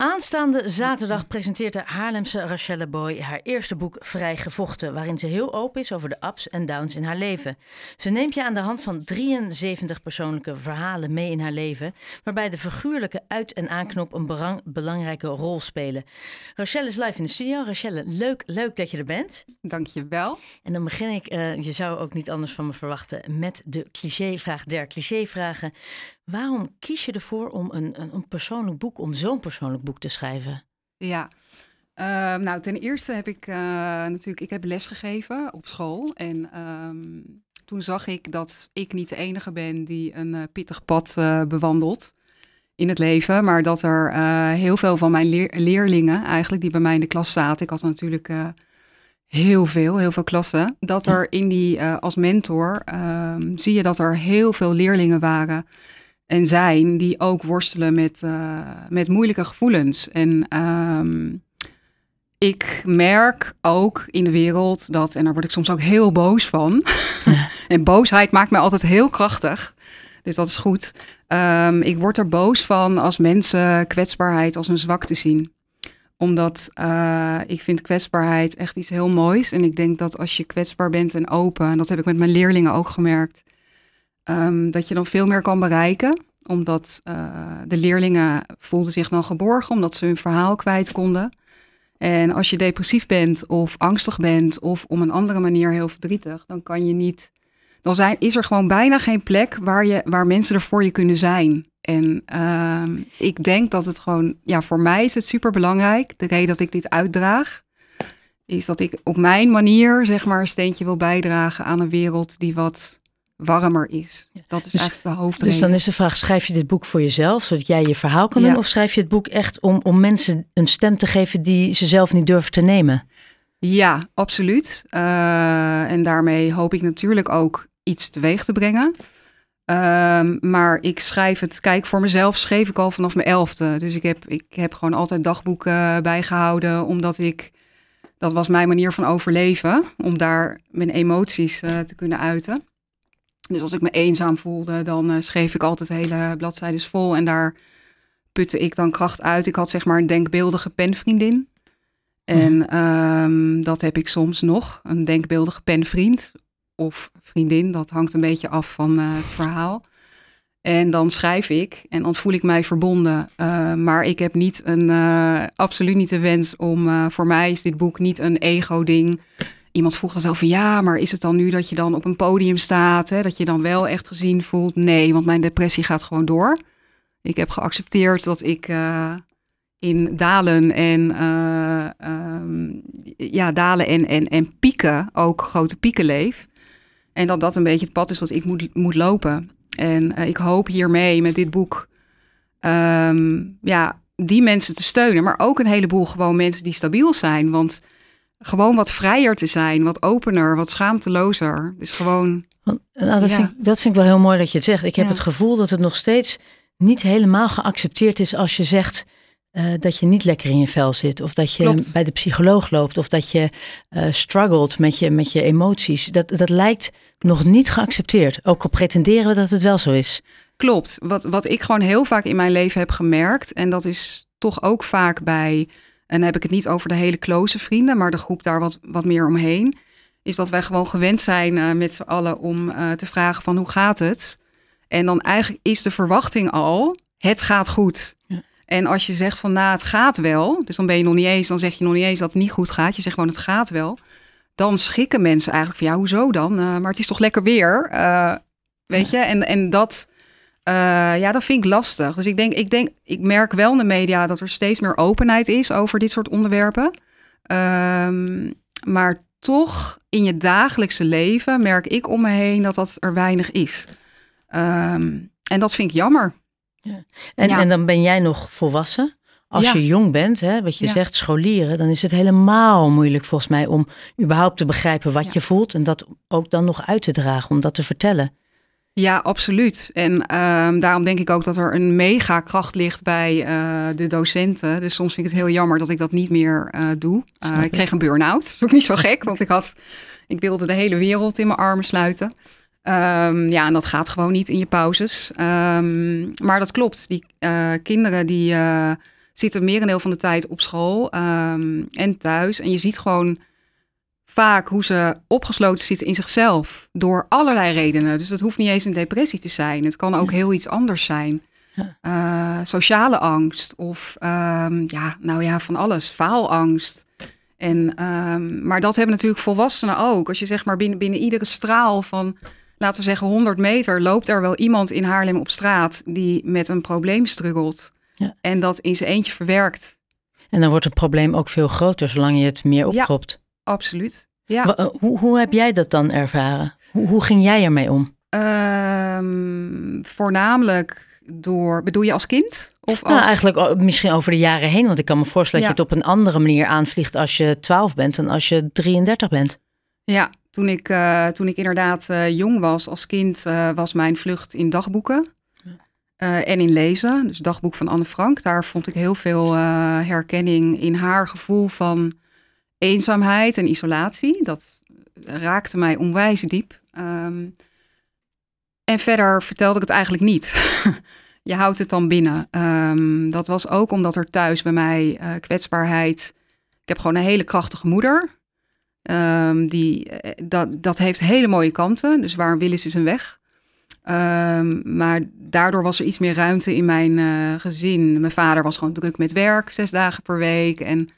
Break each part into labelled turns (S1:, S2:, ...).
S1: Aanstaande zaterdag presenteert de Haarlemse Rachelle Boy haar eerste boek Vrij Gevochten, waarin ze heel open is over de ups en downs in haar leven. Ze neemt je aan de hand van 73 persoonlijke verhalen mee in haar leven, waarbij de figuurlijke uit- en aanknop een belangrijke rol spelen. Rachelle is live in de studio. Rachelle, leuk, leuk dat je er bent.
S2: Dankjewel.
S1: En dan begin ik, eh, je zou ook niet anders van me verwachten, met de clichévraag der clichévragen. Waarom kies je ervoor om een, een, een persoonlijk boek, om zo'n persoonlijk boek te schrijven?
S2: Ja. Uh, nou, ten eerste heb ik uh, natuurlijk, ik heb les gegeven op school. En um, toen zag ik dat ik niet de enige ben die een uh, pittig pad bewandelt in het leven. Maar dat er heel veel van mijn leer leerlingen eigenlijk, die bij mij in de klas zaten. Ik had natuurlijk heel veel, heel veel klassen. Dat er in die, als mentor, ehm, zie je dat er heel veel leerlingen waren en zijn die ook worstelen met, uh, met moeilijke gevoelens. En um, ik merk ook in de wereld dat, en daar word ik soms ook heel boos van. en boosheid maakt mij altijd heel krachtig. Dus dat is goed. Um, ik word er boos van als mensen kwetsbaarheid als een zwakte zien omdat uh, ik vind kwetsbaarheid echt iets heel moois. En ik denk dat als je kwetsbaar bent en open, en dat heb ik met mijn leerlingen ook gemerkt, Um, dat je dan veel meer kan bereiken. Omdat uh, de leerlingen voelden zich dan geborgen, omdat ze hun verhaal kwijt konden. En als je depressief bent of angstig bent of om een andere manier heel verdrietig, dan kan je niet. Dan zijn, is er gewoon bijna geen plek waar, je, waar mensen er voor je kunnen zijn. En uh, ik denk dat het gewoon, ja, voor mij is het super belangrijk. De reden dat ik dit uitdraag, is dat ik op mijn manier, zeg maar, een steentje wil bijdragen aan een wereld die wat warmer is. Dat is
S1: dus,
S2: eigenlijk de hoofdreden.
S1: Dus dan is de vraag, schrijf je dit boek voor jezelf, zodat jij je verhaal kan doen? Of schrijf je het boek echt om, om mensen een stem te geven die ze zelf niet durven te nemen?
S2: Ja, absoluut. Uh, en daarmee hoop ik natuurlijk ook iets teweeg te brengen. Uh, maar ik schrijf het, kijk, voor mezelf schreef ik al vanaf mijn elfde. Dus ik heb, ik heb gewoon altijd dagboeken bijgehouden, omdat ik, dat was mijn manier van overleven, om daar mijn emoties uh, te kunnen uiten. Dus als ik me eenzaam voelde, dan uh, schreef ik altijd hele bladzijden vol. En daar putte ik dan kracht uit. Ik had zeg maar een denkbeeldige penvriendin. En mm. um, dat heb ik soms nog. Een denkbeeldige penvriend of vriendin. Dat hangt een beetje af van uh, het verhaal. En dan schrijf ik en dan voel ik mij verbonden. Uh, maar ik heb niet een, absoluut niet de wens om, voor mij is dit boek niet een ego-ding iemand vroeg dat wel van ja, maar is het dan nu dat je dan op een podium staat, hè, dat je dan wel echt gezien voelt? Nee, want mijn depressie gaat gewoon door. Ik heb geaccepteerd dat ik uh, in dalen en uh, um, ja, dalen en, en, en pieken, ook grote pieken leef. En dat dat een beetje het pad is wat ik moet, moet lopen. En uh, ik hoop hiermee met dit boek um, ja, die mensen te steunen, maar ook een heleboel gewoon mensen die stabiel zijn. Want gewoon wat vrijer te zijn, wat opener, wat schaamtelozer. Dus gewoon.
S1: Nou, dat, ja. vind ik, dat vind ik wel heel mooi dat je het zegt. Ik heb ja. het gevoel dat het nog steeds niet helemaal geaccepteerd is als je zegt. Uh, dat je niet lekker in je vel zit, of dat je Klopt. bij de psycholoog loopt, of dat je uh, struggelt met je, met je emoties. Dat, dat lijkt nog niet geaccepteerd. Ook al pretenderen we dat het wel zo is.
S2: Klopt. Wat, wat ik gewoon heel vaak in mijn leven heb gemerkt, en dat is toch ook vaak bij en dan heb ik het niet over de hele close vrienden, maar de groep daar wat, wat meer omheen. Is dat wij gewoon gewend zijn uh, met z'n allen om uh, te vragen van hoe gaat het? En dan eigenlijk is de verwachting al, het gaat goed. Ja. En als je zegt van nou het gaat wel, dus dan ben je nog niet eens, dan zeg je nog niet eens dat het niet goed gaat. Je zegt gewoon het gaat wel. Dan schrikken mensen eigenlijk van ja, hoezo dan? Uh, maar het is toch lekker weer? weet ja. je? En, en dat, uh, ja, dat vind ik lastig. Dus ik denk, ik denk, ik merk wel in de media dat er steeds meer openheid is over dit soort onderwerpen. Um, maar toch in je dagelijkse leven merk ik om me heen dat dat er weinig is. Um, en dat vind ik jammer.
S1: Ja. En, ja. en dan ben jij nog volwassen. Als ja. je jong bent, hè, wat je zegt, scholieren, dan is het helemaal moeilijk volgens mij om überhaupt te begrijpen wat je voelt en dat ook dan nog uit te dragen, om dat te vertellen.
S2: Ja, absoluut. En um, daarom denk ik ook dat er een mega kracht ligt bij uh, de docenten. Dus soms vind ik het heel jammer dat ik dat niet meer uh, doe. Uh, ik kreeg een burn-out. Dat is ook niet zo gek, want ik had, ik wilde de hele wereld in mijn armen sluiten. Um, ja, en dat gaat gewoon niet in je pauzes. Um, maar dat klopt. Die kinderen die zit een merendeel van de tijd op school ehm, en thuis. En je ziet gewoon vaak hoe ze opgesloten zitten in zichzelf. Door allerlei redenen. Dus dat hoeft niet eens een depressie te zijn. Het kan ook heel iets anders zijn.
S1: Ja.
S2: Eh, sociale angst of ehm, ja, nou ja, van alles. Faalangst. En, ehm, maar dat hebben natuurlijk volwassenen ook. Als je zeg maar binnen, binnen iedere straal van, laten we zeggen, 100 meter, loopt er wel iemand in Haarlem op straat die met een probleem struggelt.
S1: Ja.
S2: En dat in zijn eentje verwerkt.
S1: En dan wordt het probleem ook veel groter zolang je het meer opkropt.
S2: Absoluut. Ja.
S1: Eh, Hoe, hoe heb jij dat dan ervaren? Hoe, hoe ging jij ermee om?
S2: Ehm, voornamelijk door, bedoel je als kind? Of als...
S1: Nou, eigenlijk misschien over de jaren heen. Want ik kan me voorstellen dat je het op een andere manier aanvliegt als je 12 bent dan als je 33 bent.
S2: Ja, toen ik, eh, toen ik inderdaad eh, jong was als kind, was mijn vlucht in dagboeken. En in lezen, dus dagboek van Anne Frank. Daar vond ik heel veel herkenning in haar gevoel van eenzaamheid en isolatie. Dat raakte mij onwijs diep. Ehm, en verder vertelde ik het eigenlijk niet. Je houdt het dan binnen. Ehm, dat was ook omdat er thuis bij mij eh, kwetsbaarheid. Ik heb gewoon een hele krachtige moeder. Ehm, die, eh, dat, dat heeft hele mooie kanten. Dus waar een wil is, een weg. Maar daardoor was er iets meer ruimte in mijn eh, gezin. Mijn vader was gewoon druk met werk, zes dagen per week. En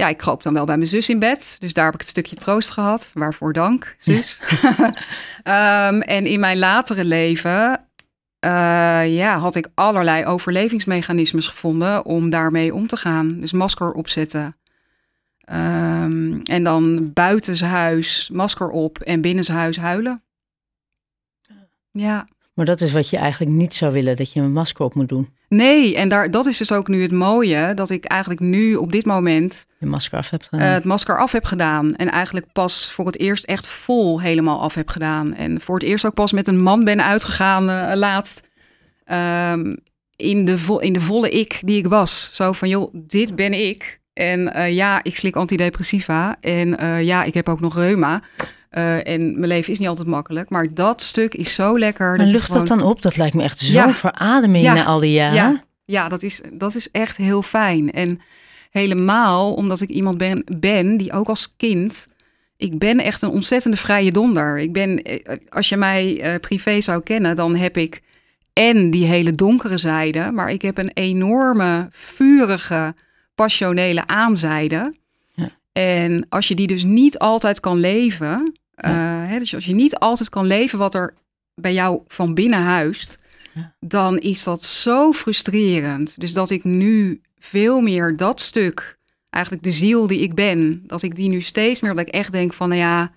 S2: ja, ik kroop dan wel bij mijn zus in bed. Dus daar heb ik het stukje troost gehad. Waarvoor dank, zus. Ehm, en in mijn latere leven eh, ja, had ik allerlei overlevingsmechanismes gevonden om daarmee om te gaan. Dus masker opzetten. Ehm, en dan buitenshuis masker op en binnenshuis huilen. Ja.
S1: Maar dat is wat je eigenlijk niet zou willen, dat je een masker op moet doen.
S2: Nee, en daar, dat is dus ook nu het mooie, dat ik eigenlijk nu op dit moment
S1: Je masker af hebt
S2: eh,
S1: gedaan.
S2: het masker af heb gedaan. En eigenlijk pas voor het eerst echt vol helemaal af heb gedaan. En voor het eerst ook pas met een man ben uitgegaan eh, laatst. Ehm, in, de vo- in de volle ik die ik was. Zo van, joh, dit ben ik. En eh, ja, ik slik antidepressiva. En eh, ja, ik heb ook nog reuma. Eh, en mijn leven is niet altijd makkelijk. Maar dat stuk is zo lekker. je
S1: lucht
S2: gewoon-
S1: dat dan op? Dat lijkt me echt zo'n
S2: Ja.
S1: verademing
S2: Ja.
S1: na al die jaren.
S2: Ja. Ja, dat is, dat is echt heel fijn. En helemaal omdat ik iemand ben, ben die ook als kind. Ik ben echt een ontzettende vrije donder. Ik ben, eh, als je mij eh, privé zou kennen, dan heb ik en die hele donkere zijde, maar ik heb een enorme, vurige, passionele aanzijde.
S1: Ja.
S2: En als je die dus niet altijd kan leven, eh, hè, dus als je niet altijd kan leven wat er bij jou van binnen huist,
S1: Ja.
S2: dan is dat zo frustrerend. Dus dat ik nu veel meer dat stuk, eigenlijk de ziel die ik ben, dat ik die nu steeds meer, dat ik echt denk van, nou ja,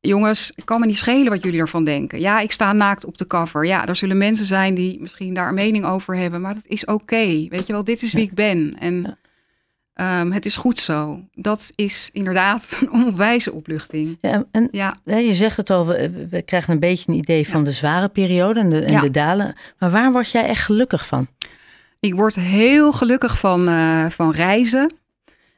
S2: jongens, het kan me niet schelen wat jullie ervan denken. Ja, ik sta naakt op de cover. Ja, er zullen mensen zijn die misschien daar een mening over hebben, maar dat is oké. Weet je wel, dit is wie ik ben. En Ehm, het is goed zo. Dat is inderdaad een onwijze opluchting.
S1: Ja, en
S2: Ja,
S1: je zegt het al, we, we krijgen een beetje een idee van de zware periode en de, en
S2: Ja.
S1: de dalen. Maar waar word jij echt gelukkig van?
S2: Ik word heel gelukkig van, eh, van reizen.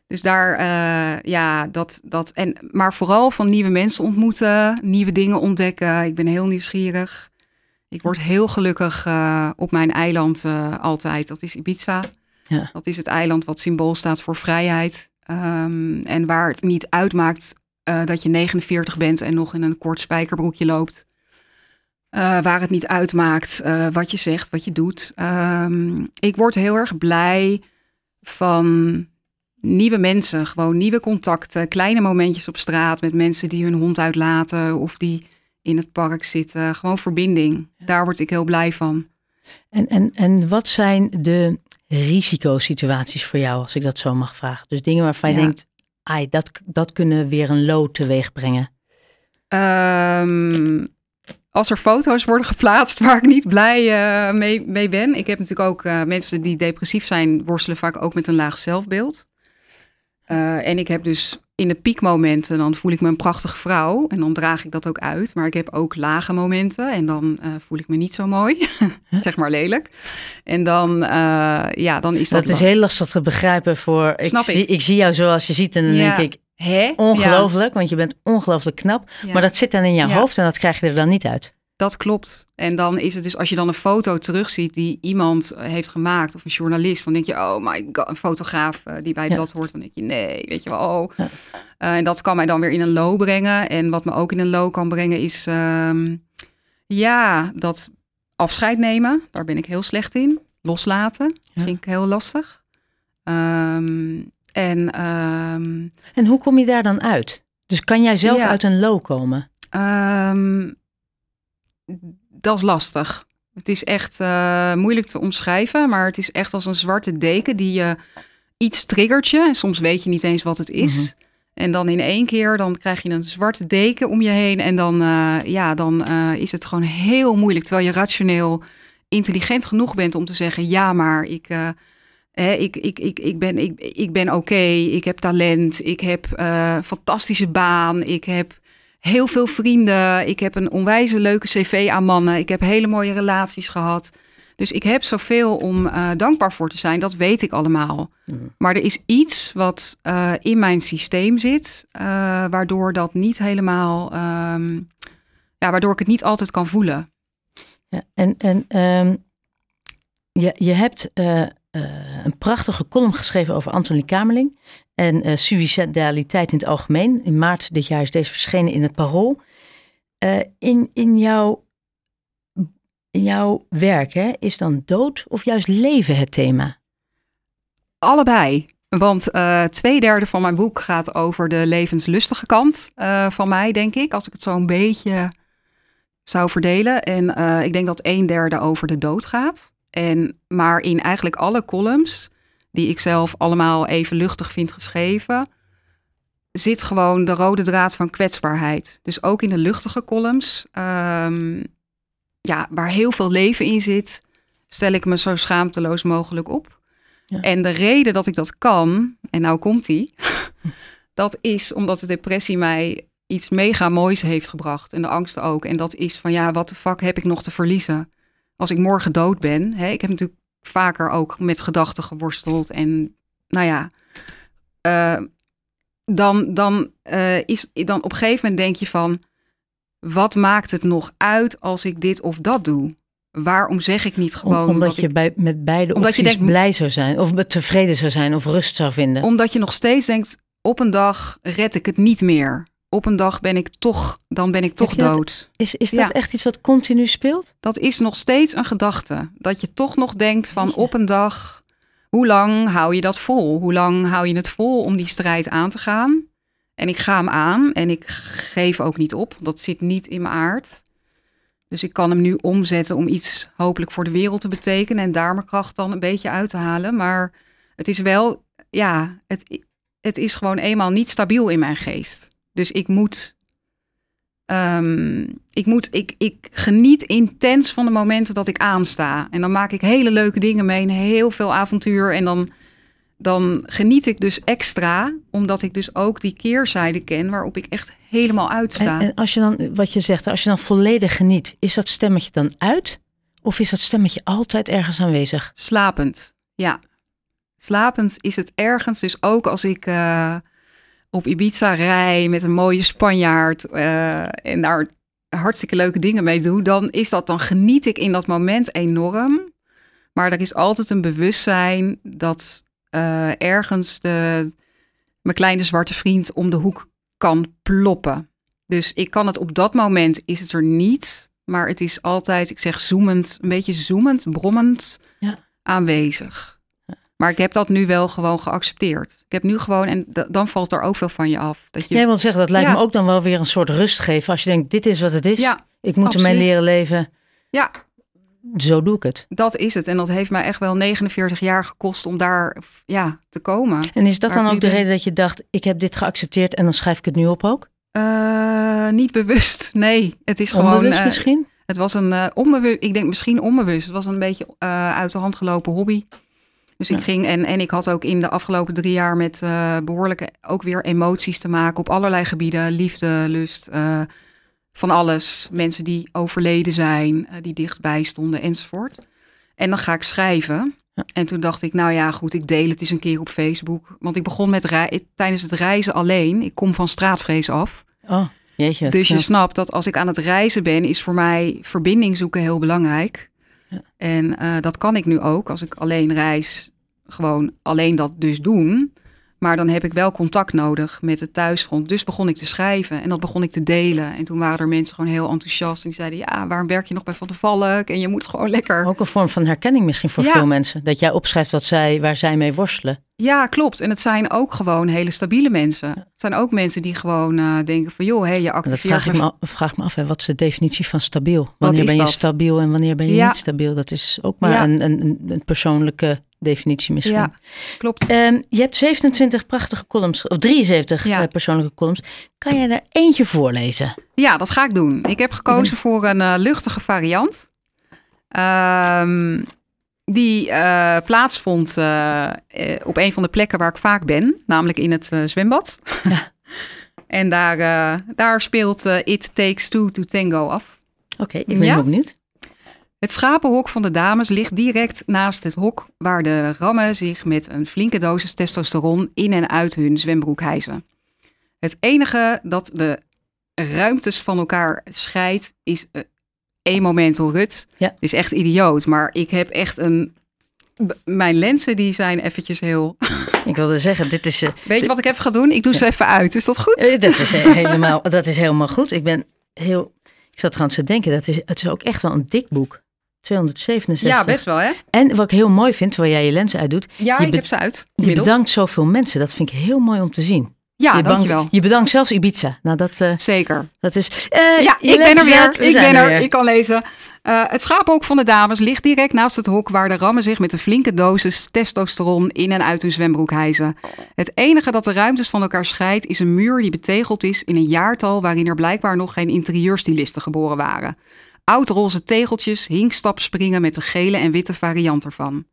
S2: Dus daar, eh, ja, dat, dat. En, maar vooral van nieuwe mensen ontmoeten, nieuwe dingen ontdekken. Ik ben heel nieuwsgierig. Ik word heel gelukkig eh, op mijn eiland altijd. Dat is Ibiza.
S1: Ja.
S2: Dat is het eiland wat symbool staat voor vrijheid. Ehm, en waar het niet uitmaakt eh, dat je 49 bent en nog in een kort spijkerbroekje loopt. Eh, waar het niet uitmaakt eh, wat je zegt, wat je doet. Ehm, ik word heel erg blij van nieuwe mensen, gewoon nieuwe contacten, kleine momentjes op straat met mensen die hun hond uitlaten of die in het park zitten. Gewoon verbinding. Daar word ik heel blij van.
S1: En, en, en wat zijn de risicosituaties voor jou, als ik dat zo mag vragen? Dus dingen waarvan je
S2: Ja.
S1: denkt, ai, dat, dat kunnen weer een lood teweeg brengen.
S2: Ehm, als er foto's worden geplaatst waar ik niet blij eh, mee, mee ben. Ik heb natuurlijk ook eh, mensen die depressief zijn, worstelen vaak ook met een laag zelfbeeld. Eh, en ik heb dus in de piekmomenten, dan voel ik me een prachtige vrouw. En dan draag ik dat ook uit. Maar ik heb ook lage momenten. En dan eh, voel ik me niet zo mooi. zeg maar lelijk. En dan, eh, ja, dan is dat...
S1: Dat is heel lastig te begrijpen voor. Ik,
S2: Snap ik.
S1: Zie, ik zie jou zoals je ziet en dan
S2: Ja.
S1: denk ik,
S2: Hè?
S1: ongelooflijk, want je bent ongelooflijk knap.
S2: Ja.
S1: Maar dat zit dan in jouw
S2: Ja.
S1: hoofd en dat krijg je er dan niet uit.
S2: Dat klopt. En dan is het dus, als je dan een foto terugziet die iemand heeft gemaakt, of een journalist, dan denk je, oh my god, een fotograaf uh, die bij
S1: Ja.
S2: blad hoort, dan denk je, nee, weet je wel, oh.
S1: Ja.
S2: Eh, en dat kan mij dan weer in een low brengen. En wat me ook in een low kan brengen is, ehm, ja, dat afscheid nemen, daar ben ik heel slecht in. Loslaten,
S1: Ja.
S2: vind ik heel lastig. Ehm, en ehm,
S1: En hoe kom je daar dan uit? Dus kan jij zelf uit een low komen?
S2: Dat is lastig. Het is echt eh, moeilijk te omschrijven, maar het is echt als een zwarte deken die je iets triggert je. En soms weet je niet eens wat het is.
S1: Mhm.
S2: En dan in één keer, dan krijg je een zwarte deken om je heen. En dan, eh, ja, dan eh, is het gewoon heel moeilijk. Terwijl je rationeel intelligent genoeg bent om te zeggen... ja, maar ik, hè, ik, ik, ik, ik ben, ik, ik ben oké, ik heb talent, ik heb fantastische baan... ik heb heel veel vrienden, ik heb een onwijze leuke cv aan mannen... ik heb hele mooie relaties gehad... Dus ik heb zoveel om eh, dankbaar voor te zijn, dat weet ik allemaal. Maar er is iets wat eh, in mijn systeem zit, eh, waardoor dat niet helemaal, ehm, ja, waardoor ik het niet altijd kan voelen.
S1: Ja, en en ehm, je, je hebt een prachtige column geschreven over Antonie Kamerling en eh suicidaliteit in het algemeen. In maart dit jaar is deze verschenen in het Parool. Eh, in, in, jouw, jouw werk hè, is dan dood of juist leven het thema?
S2: Allebei. Want eh twee derde van mijn boek gaat over de levenslustige kant eh, van mij, denk ik. Als ik het zo een beetje zou verdelen. En eh, ik denk dat een derde over de dood gaat. En, maar in eigenlijk alle columns, die ik zelf allemaal even luchtig vind geschreven, zit gewoon de rode draad van kwetsbaarheid. Dus ook in de luchtige columns, ehm, ja, waar heel veel leven in zit, stel ik me zo schaamteloos mogelijk op.
S1: Ja.
S2: En de reden dat ik dat kan, en nou komt die, dat is omdat de depressie mij iets mega moois heeft gebracht. En de angst ook. En dat is van ja, wat de fuck heb ik nog te verliezen? Als ik morgen dood ben. Hè, ik heb natuurlijk vaker ook met gedachten geworsteld. En nou ja, eh, dan, dan, eh, is, dan op een gegeven moment denk je van... wat maakt het nog uit als ik dit of dat doe? Waarom zeg ik niet
S1: Om-
S2: gewoon...
S1: omdat
S2: dat
S1: je
S2: ik-
S1: bij, met beide
S2: Omdat je denkt-
S1: blij zou zijn of tevreden zou zijn of rust zou vinden.
S2: Omdat je nog steeds denkt, op een dag red ik het niet meer. Op een dag ben ik toch, dan ben ik toch
S1: dat-
S2: dood.
S1: Is, is dat
S2: Ja.
S1: echt iets wat continu speelt?
S2: Dat is nog steeds een gedachte. Dat je toch nog denkt van op een dag, hoe lang hou je dat vol? Hoe lang hou je het vol om die strijd aan te gaan? En ik ga hem aan en ik geef ook niet op. Dat zit niet in mijn aard. Dus ik kan hem nu omzetten om iets hopelijk voor de wereld te betekenen en daar mijn kracht dan een beetje uit te halen. Maar het is wel, ja, het, het is gewoon eenmaal niet stabiel in mijn geest. Dus ik moet Ehm, ik, moet, ik, ik geniet intens van de momenten dat ik aansta. En dan maak ik hele leuke dingen mee, en heel veel avontuur. En dan, dan geniet ik dus extra, omdat ik dus ook die keerzijde ken waarop ik echt helemaal uitsta.
S1: En, en als je dan, wat je zegt, als je dan volledig geniet, is dat stemmetje dan uit? Of is dat stemmetje altijd ergens aanwezig?
S2: Slapend, ja. Slapend is het ergens. Dus ook als ik eh, op Ibiza rij met een mooie Spanjaard eh, en daar hartstikke leuke dingen mee doe, dan is dat, dan geniet ik in dat moment enorm. Maar er is altijd een bewustzijn dat eh, ergens de, mijn kleine zwarte vriend om de hoek kan ploppen. Dus ik kan het op dat moment is het er niet, maar het is altijd, ik zeg zoemend, een beetje zoemend, brommend
S1: Ja.
S2: aanwezig. Maar ik heb dat nu wel gewoon geaccepteerd. Ik heb nu gewoon, en dan valt er ook veel van je af. Dat je,
S1: Jij wil zeggen, dat lijkt
S2: Ja.
S1: me ook dan wel weer een soort rust geven. Als je denkt, dit is wat het is.
S2: ja,
S1: ik moet ermee leren leven.
S2: ja,
S1: Zo doe ik het.
S2: dat is het. En dat heeft mij echt wel 49 jaar gekost om daar ja, te komen.
S1: En is dat dan ook de
S2: ben.
S1: reden dat je dacht, ik heb dit geaccepteerd en dan schrijf ik het nu op ook?
S2: Eh, niet bewust, nee. Het is gewoon.
S1: Onbewust
S2: eh,
S1: misschien?
S2: Het was een uh, onbewust, ik denk misschien onbewust. Het was een beetje uit de hand gelopen hobby. Dus ik ging en, en ik had ook in de afgelopen drie jaar met uh, behoorlijke ook weer emoties te maken op allerlei gebieden. Liefde, lust, uh, van alles. Mensen die overleden zijn, uh, die dichtbij stonden enzovoort. En dan ga ik schrijven.
S1: Ja.
S2: En toen dacht ik, nou ja, goed, ik deel het eens een keer op Facebook. Want ik begon met rei- tijdens het reizen alleen. Ik kom van straatvrees af.
S1: Oh, Jeetje,
S2: Dus je snapt dat als ik aan het reizen ben, is voor mij verbinding zoeken heel belangrijk. En eh, dat kan ik nu ook. Als ik alleen reis, gewoon alleen dat dus doen. Maar dan heb ik wel contact nodig met het thuisfront. Dus begon ik te schrijven en dat begon ik te delen. En toen waren er mensen gewoon heel enthousiast. En die zeiden, ja, waarom werk je nog bij Van der Valk? En je moet gewoon lekker...
S1: Ook een vorm van herkenning misschien voor
S2: Ja.
S1: veel mensen. Dat jij opschrijft wat zij, waar zij mee worstelen.
S2: Ja, klopt. En het zijn ook gewoon hele stabiele mensen. Het zijn ook mensen die gewoon eh, denken van, joh, hé, je
S1: En dat
S2: activeert
S1: vraag ik
S2: me
S1: me, af- vraag me af, hè, wat is de definitie van stabiel? Wanneer ben je stabiel en wanneer ben je
S2: Ja.
S1: niet stabiel? Dat is ook maar
S2: Ja.
S1: een, een- een persoonlijke definitie misschien.
S2: Ja, klopt.
S1: Ehm, je hebt 27 prachtige columns, of 73
S2: Ja.
S1: eh, persoonlijke columns. Kan jij er eentje voorlezen?
S2: Ja, dat ga ik doen. Ik heb gekozen voor een eh, luchtige variant. Ehm, die eh, plaatsvond op een van de plekken waar ik vaak ben, namelijk in het zwembad.
S1: Ja.
S2: en daar, daar speelt It Takes Two to Tango af.
S1: Oké, ik ben
S2: Ja?
S1: benieuwd.
S2: Het schapenhok van de dames ligt direct naast het hok waar de rammen zich met een flinke dosis testosteron in en uit hun zwembroek hijsen. Het enige dat de ruimtes van elkaar scheidt is eh, één moment hoor Rut.
S1: Ja.
S2: Het is echt idioot, maar ik heb echt een... Mijn lenzen die zijn eventjes heel...
S1: Ik wilde zeggen, dit is, eh,
S2: Weet je wat ik even ga doen? Ik doe ze even uit. Is dat goed?
S1: eh, dat, is helemaal, dat is helemaal goed. Ik ben heel... Ik zat trouwens te denken, dat is, het is ook echt wel een dik boek. 267.
S2: Ja, best wel hè?
S1: En wat ik heel mooi vind, waar jij je lenzen uitdoet,
S2: Ja,
S1: Je
S2: ik heb ze uit.
S1: je bedankt zoveel mensen. Dat vind ik heel mooi om te zien.
S2: Ja,
S1: je,
S2: dankjewel.
S1: bedankt, je bedankt zelfs Ibiza. Nou, dat, eh,
S2: Zeker.
S1: dat is... eh,
S2: Ja, ik ben er weer.
S1: we
S2: Ik ben er.
S1: weer.
S2: Ik kan lezen. Eh, het schapenhok van de dames ligt direct naast het hok waar de rammen zich met een flinke dosis testosteron in en uit hun zwembroek hijzen. Het enige dat de ruimtes van elkaar scheidt is een muur die betegeld is in een jaartal waarin er blijkbaar nog geen interieurstylisten geboren waren. Oudroze tegeltjes, hinkstapspringen met de gele en witte variant ervan.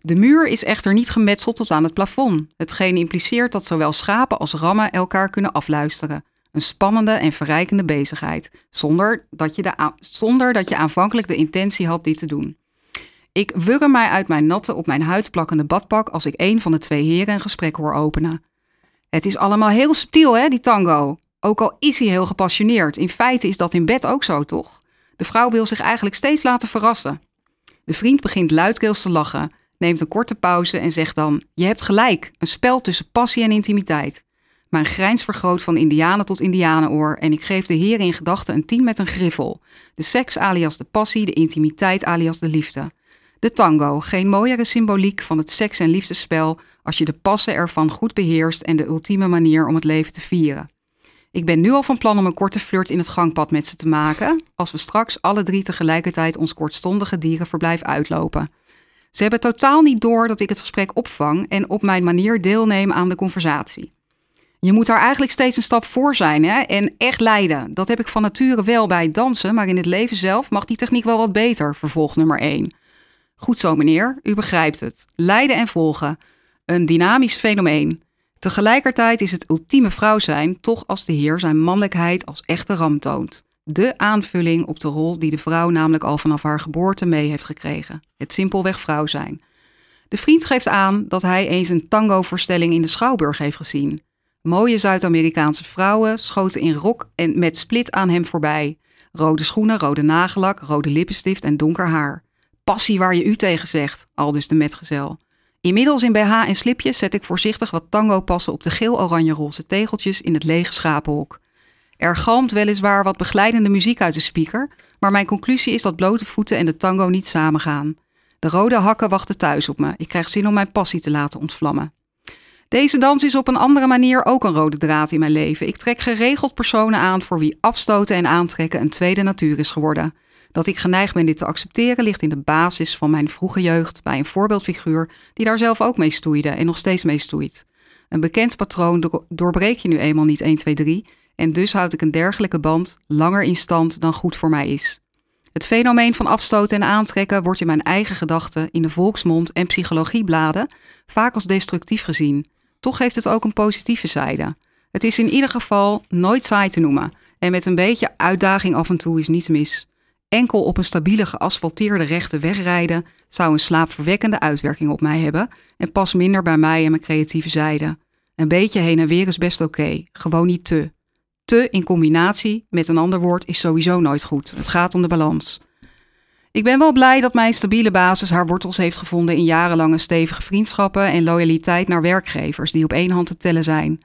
S2: De muur is echter niet gemetseld tot aan het plafond, hetgeen impliceert dat zowel schapen als rammen elkaar kunnen afluisteren. Een spannende en verrijkende bezigheid, zonder dat, je de zonder dat je aanvankelijk de intentie had dit te doen. Ik wurm mij uit mijn natte, op mijn huid plakkende badpak als ik een van de twee heren een gesprek hoor openen. Het is allemaal heel subtiel, hè, die tango. Ook al is hij heel gepassioneerd. In feite is dat in bed ook zo, toch? De vrouw wil zich eigenlijk steeds laten verrassen. De vriend begint luidkeels te lachen, neemt een korte pauze en zegt dan: Je hebt gelijk, een spel tussen passie en intimiteit. Mijn grijns vergroot van indianen tot indianenoor en ik geef de heren in gedachten een tien met een griffel. De seks alias de passie, de intimiteit alias de liefde. De tango, geen mooiere symboliek van het seks- en liefdespel als je de passen ervan goed beheerst en de ultieme manier om het leven te vieren. Ik ben nu al van plan om een korte flirt in het gangpad met ze te maken, als we straks alle drie tegelijkertijd ons kortstondige dierenverblijf uitlopen. Ze hebben totaal niet door dat ik het gesprek opvang en op mijn manier deelneem aan de conversatie. Je moet daar eigenlijk steeds een stap voor zijn hè? en echt leiden. Dat heb ik van nature wel bij dansen, maar in het leven zelf mag die techniek wel wat beter, vervolg nummer 1. Goed zo, meneer, u begrijpt het. Leiden en volgen. Een dynamisch fenomeen. Tegelijkertijd is het ultieme vrouw zijn toch als de heer zijn mannelijkheid als echte ram toont. De aanvulling op de rol die de vrouw namelijk al vanaf haar geboorte mee heeft gekregen. Het simpelweg vrouw zijn. De vriend geeft aan dat hij eens een tango-voorstelling in de Schouwburg heeft gezien. Mooie Zuid-Amerikaanse vrouwen schoten in rok en met split aan hem voorbij. Rode schoenen, rode nagellak, rode lippenstift en donker haar. Passie waar je u tegen zegt, aldus de metgezel. Inmiddels in BH en slipjes zet ik voorzichtig wat tango passen op de geel-oranje-roze tegeltjes in het lege schapenhok. Er galmt weliswaar wat begeleidende muziek uit de speaker, maar mijn conclusie is dat blote voeten en de tango niet samengaan. De rode hakken wachten thuis op me. Ik krijg zin om mijn passie te laten ontvlammen. Deze dans is op een andere manier ook een rode draad in mijn leven. Ik trek geregeld personen aan voor wie afstoten en aantrekken een tweede natuur is geworden. Dat ik geneigd ben dit te accepteren ligt in de basis van mijn vroege jeugd bij een voorbeeldfiguur die daar zelf ook mee stoeide en nog steeds mee stoeit. Een bekend patroon door- doorbreek je nu eenmaal niet 1, 2, 3 en dus houd ik een dergelijke band langer in stand dan goed voor mij is. Het fenomeen van afstoten en aantrekken wordt in mijn eigen gedachten, in de volksmond en psychologiebladen vaak als destructief gezien. Toch heeft het ook een positieve zijde. Het is in ieder geval nooit saai te noemen en met een beetje uitdaging af en toe is niets mis. Enkel op een stabiele geasfalteerde rechte weg rijden zou een slaapverwekkende uitwerking op mij hebben en past minder bij mij en mijn creatieve zijde. Een beetje heen en weer is best oké, gewoon niet te. Te in combinatie met een ander woord is sowieso nooit goed. Het gaat om de balans. Ik ben wel blij dat mijn stabiele basis haar wortels heeft gevonden in jarenlange stevige vriendschappen en loyaliteit naar werkgevers die op één hand te tellen zijn.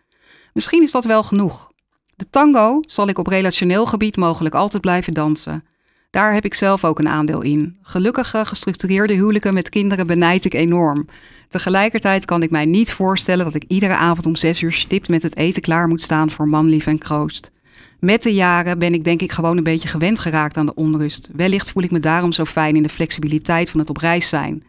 S2: Misschien is dat wel genoeg. De tango zal ik op relationeel gebied mogelijk altijd blijven dansen. Daar heb ik zelf ook een aandeel in. Gelukkige, gestructureerde huwelijken met kinderen benijd ik enorm. Tegelijkertijd kan ik mij niet voorstellen dat ik iedere avond om zes uur stipt met het eten klaar moet staan voor man, lief en kroost. Met de jaren ben ik denk ik gewoon een beetje gewend geraakt aan de onrust. Wellicht voel ik me daarom zo fijn in de flexibiliteit van het op reis zijn.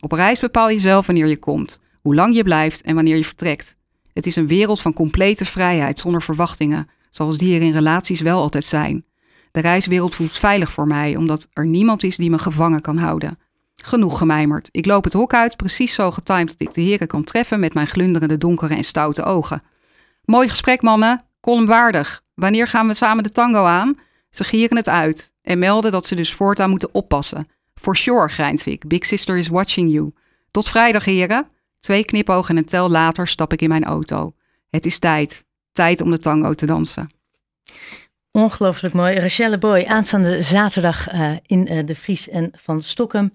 S2: Op reis bepaal je zelf wanneer je komt, hoe lang je blijft en wanneer je vertrekt. Het is een wereld van complete vrijheid zonder verwachtingen, zoals die er in relaties wel altijd zijn. De reiswereld voelt veilig voor mij, omdat er niemand is die me gevangen kan houden. Genoeg gemijmerd. Ik loop het hok uit, precies zo getimed dat ik de heren kan treffen met mijn glunderende donkere en stoute ogen. Mooi gesprek, mannen. Columnwaardig. Wanneer gaan we samen de tango aan? Ze gieren het uit en melden dat ze dus voortaan moeten oppassen. For sure, grijns ik. Big sister is watching you. Tot vrijdag, heren. Twee knipogen en een tel later stap ik in mijn auto. Het is tijd. Tijd om de tango te dansen.
S1: Ongelooflijk mooi. Rachelle Boy, aanstaande zaterdag uh, in uh, de Vries en van Stockholm.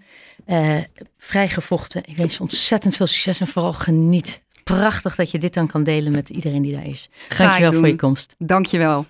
S1: Uh, vrijgevochten. Ik wens je ontzettend veel succes en vooral geniet. Prachtig dat je dit dan kan delen met iedereen die daar is. Dankjewel voor je komst.
S2: Dankjewel.